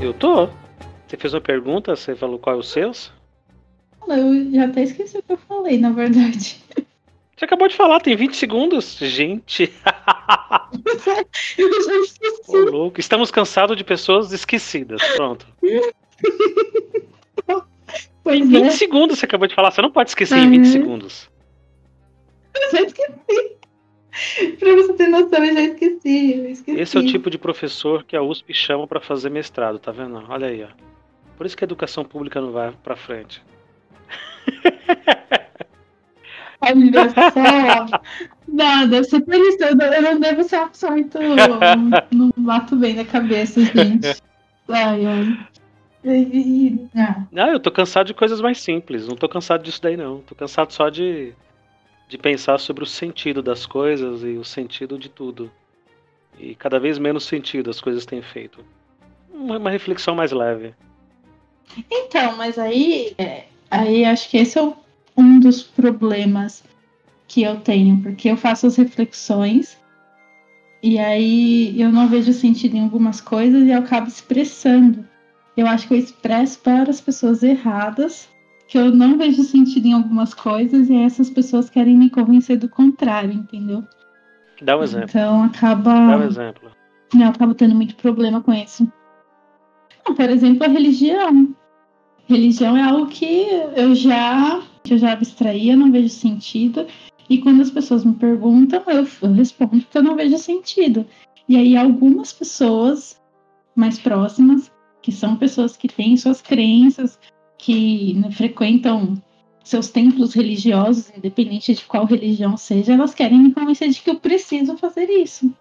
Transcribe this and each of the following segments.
Eu tô. Você fez uma pergunta, você falou qual é o seus? Eu já até esqueci o que eu falei, na verdade. Você acabou de falar, tem 20 segundos. Gente. eu já esqueci. Ô, louco. Estamos cansados de pessoas esquecidas. Pronto. Pois 20 é, segundos você acabou de falar. Você não pode esquecer em 20 Uhum. segundos. eu já esqueci. pra você ter noção, eu já esqueci. Eu esqueci. Esse é o tipo de professor que a USP chama pra fazer mestrado, tá vendo? Olha aí, ó. Por isso que a educação pública não vai pra frente. Olha só. Não, deve ser por isso. Eu não, não devo ser uma pessoa muito. Não bato bem na cabeça, gente. Ai, ai. E- ah, Não, eu tô cansado de coisas mais simples. Não tô cansado disso daí, não. Tô cansado só de, de pensar sobre o sentido das coisas e o sentido de tudo. E cada vez menos sentido as coisas têm feito. Uma, uma reflexão mais leve. Então, mas aí, é, aí acho que esse é um dos problemas que eu tenho, porque eu faço as reflexões e aí eu não vejo sentido em algumas coisas e eu acabo expressando. Eu acho que eu expresso para as pessoas erradas que eu não vejo sentido em algumas coisas e essas pessoas querem me convencer do contrário, entendeu? Dá um exemplo. Então Dá acaba um exemplo. eu acabo tendo muito problema com isso. Não, por exemplo, a religião. Religião é algo que eu já que eu já abstraía, não vejo sentido. E quando as pessoas me perguntam, eu, eu respondo que eu não vejo sentido. E aí algumas pessoas mais próximas, que são pessoas que têm suas crenças, que né, frequentam seus templos religiosos, independente de qual religião seja, elas querem me convencer de que eu preciso fazer isso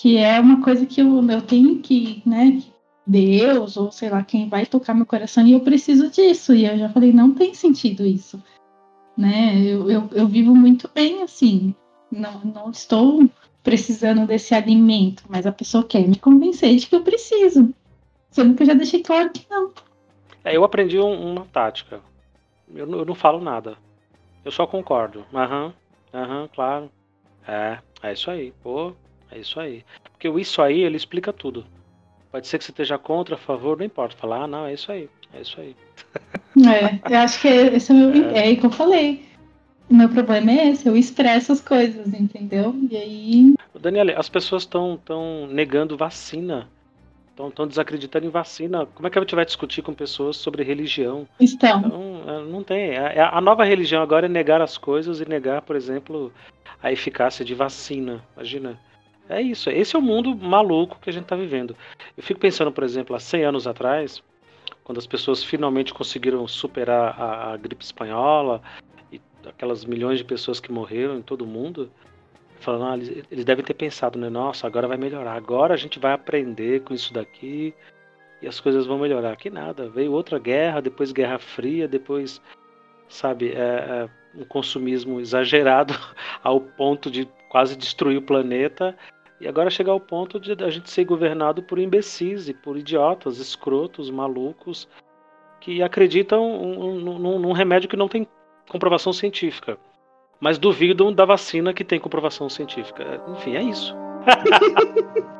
que é uma coisa que eu, eu tenho que, né, Deus ou sei lá quem vai tocar meu coração e eu preciso disso. E eu já falei, não tem sentido isso, né? Eu, eu, eu vivo muito bem assim, não, não estou precisando desse alimento, mas a pessoa quer me convencer de que eu preciso, sendo que eu já deixei claro que não. É, eu aprendi um- uma tática. Eu, não- eu não falo nada. Eu só concordo. Aham, aham, claro. É, é isso aí. Pô, é isso aí. Porque o isso aí, ele explica tudo. Pode ser que você esteja contra, a favor, não importa. Falar, ah, não, é isso aí. É isso aí. É, eu acho que esse é o meu, é aí que eu falei. O meu problema é esse, eu expresso as coisas, entendeu? E aí Daniela, as pessoas estão tão negando vacina. Estão desacreditando em vacina. Como é que a gente vai discutir com pessoas sobre religião? estão. Então, é, não tem. A, a nova religião agora é negar as coisas e negar, por exemplo, a eficácia de vacina. Imagina. É isso. Esse é o mundo maluco que a gente está vivendo. Eu fico pensando, por exemplo, há 100 anos atrás, quando as pessoas finalmente conseguiram superar a, a gripe espanhola e aquelas milhões de pessoas que morreram em todo o mundo, falando, ah, eles, eles devem ter pensado, né? Nossa, agora vai melhorar. Agora a gente vai aprender com isso daqui e as coisas vão melhorar. Que nada, veio outra guerra, depois Guerra Fria, depois, sabe, é, é, um consumismo exagerado ao ponto de quase destruir o planeta. E agora chegar ao ponto de a gente ser governado por imbecis e por idiotas, escrotos, malucos, que acreditam num, num- num remédio que não tem comprovação científica. Mas duvidam da vacina que tem comprovação científica. Enfim, é isso.